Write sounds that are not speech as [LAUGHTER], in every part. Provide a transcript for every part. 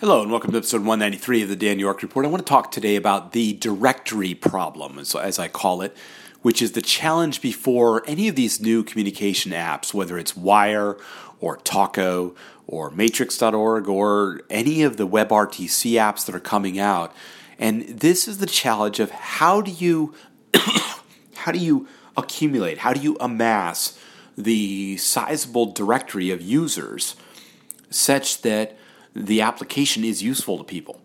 Hello, and welcome to episode 193 of the Dan York Report. I want to talk today about the directory problem, as, as, I call it, which is the challenge before any of these new communication apps, whether it's Wire or Talko or Matrix.org or any of the WebRTC apps that are coming out. And this is the challenge of how do you [COUGHS] how do you accumulate, how do you amass the sizable directory of users such that the application is useful to people.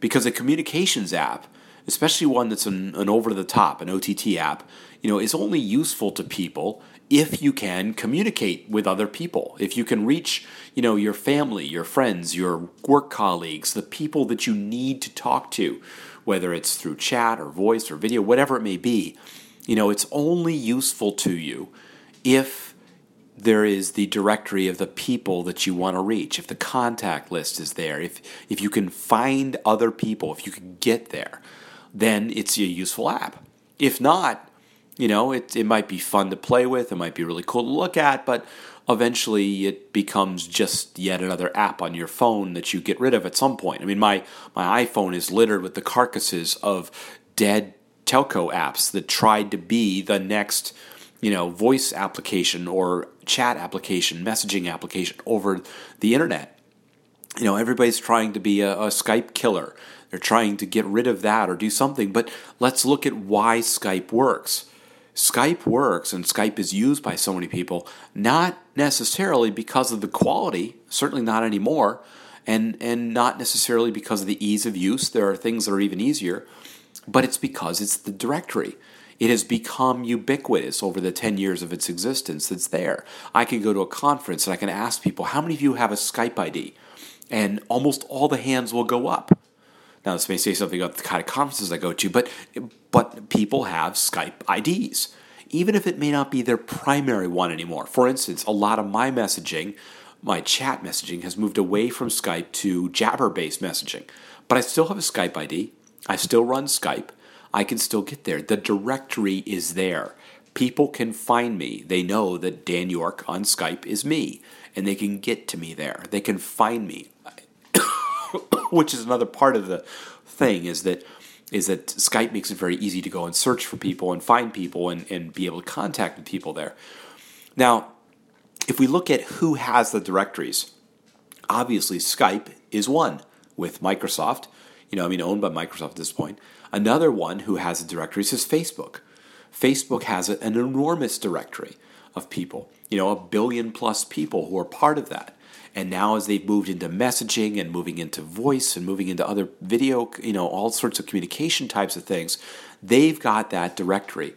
Because a communications app, especially one that's an, an over the top, an OTT app, you know, is only useful to people if you can communicate with other people. If you can reach, you know, your family, your friends, your work colleagues, the people that you need to talk to, whether it's through chat or voice or video, whatever it may be. You know, it's only useful to you if there is the directory of the people that you want to reach, if the contact list is there, if, if you can find other people, if you can get there, then it's a useful app. If not, you know, it, it might be fun to play with, it might be really cool to look at, but eventually it becomes just yet another app on your phone that you get rid of at some point. I mean, my, my iPhone is littered with the carcasses of dead telco apps that tried to be the next you know, voice application or chat application, messaging application over the internet. You know, everybody's trying to be a, a, Skype killer. They're trying to get rid of that or do something. But let's look at why Skype works. Skype works and Skype is used by so many people, not necessarily because of the quality, certainly not anymore, and, and not necessarily because of the ease of use. There are things that are even easier, but it's because it's the directory. It has become ubiquitous over the 10 years of its existence. It's there. I can go to a conference and I can ask people, how many of you have a Skype ID? And almost all the hands will go up. Now, this may say something about the kind of conferences I go to, but, but people have Skype IDs, even if it may not be their primary one anymore. For instance, a lot of my messaging, my chat messaging, has moved away from Skype to Jabber based messaging. But I still have a Skype ID. I still run Skype. I can still get there. The directory is there. People can find me. They know that Dan York on Skype is me, and they can get to me there. They can find me, [COUGHS] which is another part of the thing is that is that Skype makes it very easy to go and search for people and find people and, and be able to contact with people there. Now, if we look at who has the directories, obviously Skype is one with Microsoft you know, I mean, owned by Microsoft at this point. Another one who has a directory is Facebook. Facebook has an enormous directory of people, you know, a billion plus people who are part of that. And now, as they've moved into messaging and moving into voice and moving into other video, you know, all sorts of communication types of things, they've got that directory.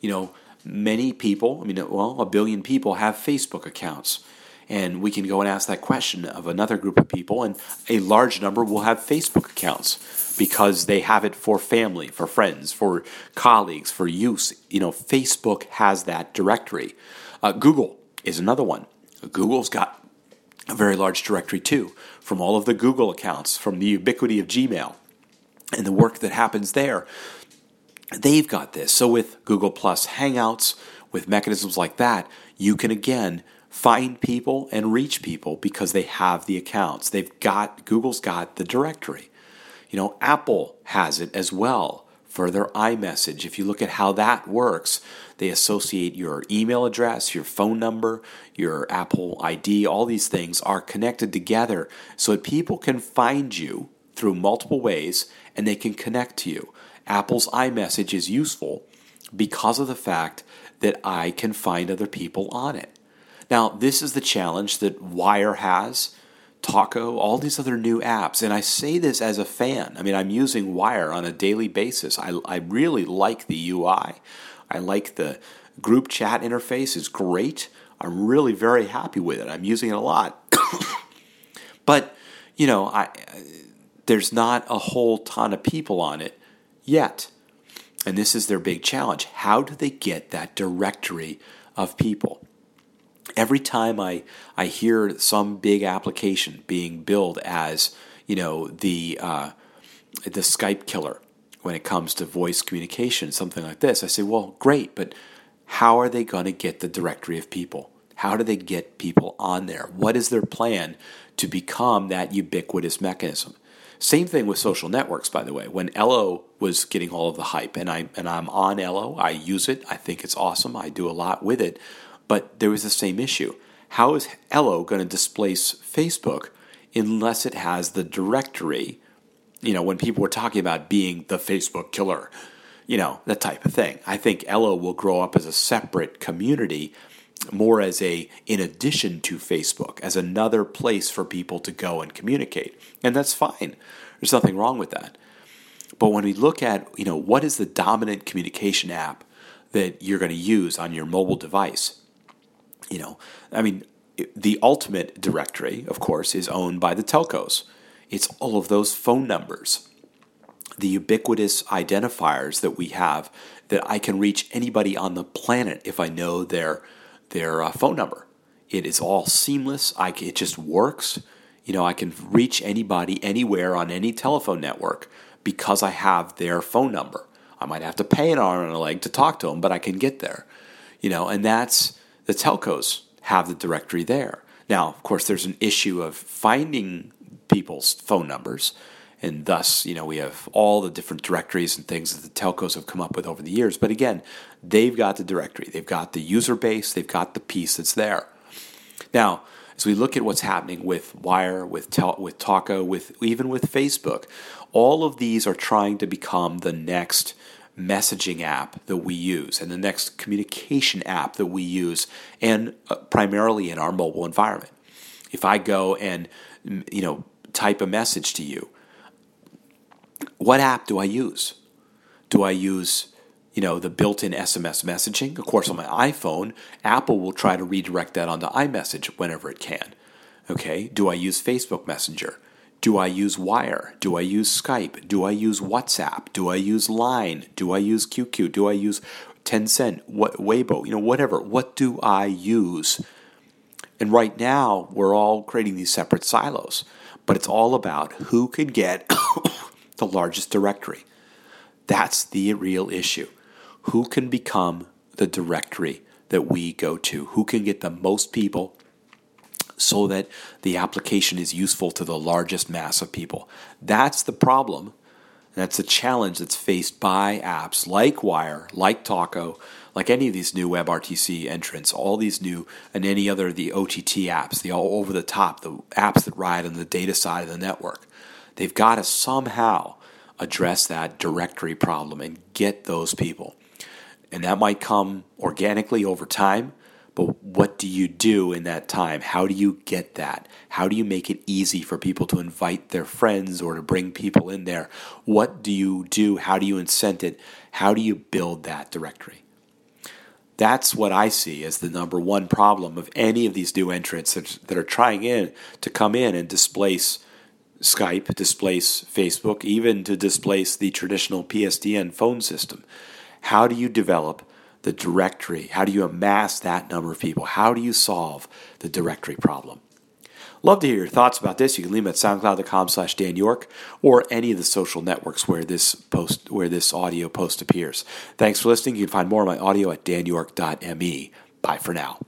You know, many people, I mean, well, a billion people have Facebook accounts. And we can go and ask that question of another group of people, and a large number will have Facebook accounts because they have it for family, for friends, for colleagues, for use. You know, Facebook has that directory. Uh, Google is another one. Google's got a very large directory too, from all of the Google accounts, from the ubiquity of Gmail and the work that happens there. They've got this. So with Google Plus Hangouts, with mechanisms like that, you can again find people and reach people because they have the accounts. They've got Google's got the directory. You know, Apple has it as well for their iMessage. If you look at how that works, they associate your email address, your phone number, your Apple ID, all these things are connected together so that people can find you through multiple ways and they can connect to you. Apple's iMessage is useful because of the fact that I can find other people on it. Now, this is the challenge that Wire has, Talko, all these other new apps. And I say this as a fan. I mean, I'm using Wire on a daily basis. I, I really like the UI. I like the group chat interface is great. I'm really very happy with it. I'm using it a lot. [COUGHS] but, you know, I there's not a whole ton of people on it yet. And this is their big challenge. How do they get that directory of people? Every time I, I hear some big application being billed as, you know, the, uh, the Skype killer when it comes to voice communication, something like this, I say, well, great, but how are they going to get the directory of people? How do they get people on there? What is their plan to become that ubiquitous mechanism? Same thing with social networks, by the way. When Ello was getting all of the hype, and I and I'm on Ello, I use it. I think it's awesome. I do a lot with it, but there was the same issue. How is Ello going to displace Facebook unless it has the directory? You know, when people were talking about being the Facebook killer, you know, that type of thing. I think Ello will grow up as a separate community, more as a, in addition to Facebook, as another place for people to go and communicate. And that's fine. There's nothing wrong with that. But when we look at, you know, what is the dominant communication app that you're going to use on your mobile device? You know, I mean, the ultimate directory, of course, is owned by the telcos. It's all of those phone numbers the ubiquitous identifiers that we have that I can reach anybody on the planet if I know their their uh, phone number. It is all seamless. I, it just works. You know, I can reach anybody anywhere on any telephone network because I have their phone number. I might have to pay an arm and a leg to talk to them, but I can get there. You know, and that's the telcos have the directory there. Now, of course, there's an issue of finding people's phone numbers and thus you know we have all the different directories and things that the telcos have come up with over the years. But again they've got the directory. They've got the user base. They've got the piece that's there. Now as we look at what's happening with wire with tel- with Talko with even with facebook all of these are trying to become the next messaging app that we use and the next communication app that we use and uh, primarily in our mobile environment if i go and you know type a message to you what app do I use? Do I use you know the built-in SMS messaging? Of course, on my iPhone, Apple will try to redirect that onto iMessage whenever it can. Okay, do I use Facebook Messenger? Do I use Wire? Do I use Skype? Do I use WhatsApp? Do I use Line? Do I use QQ? Do I use Tencent? What Weibo? You know, whatever. What do I use? And right now, we're all creating these separate silos, but it's all about who can get [COUGHS] the largest directory. That's the real issue. Who can become the directory that we go to? Who can get the most people so that the application is useful to the largest mass of people? That's the problem. That's the challenge that's faced by apps like Wire, like Talko, like any of these new WebRTC entrants, all these new, and any other the OTT apps, the all over the top, the apps that ride on the data side of the network. They've got to somehow address that directory problem and get those people. And that might come organically over time, but what do you do in that time? How do you get that? How do you make it easy for people to invite their friends or to bring people in there? What do you do? How do you incent it? How do you build that directory? That's what I see as the number one problem of any of these new entrants that are trying in to come in and displace Skype, displace Facebook, even to displace the traditional PSTN phone system. How do you develop the directory? How do you amass that number of people? How do you solve the directory problem? Love to hear your thoughts about this. You can leave them at soundcloud.com slash Dan York or any of the social networks where this post where this audio post appears. Thanks for listening. You can find more of my audio at danyork.me. Bye for now.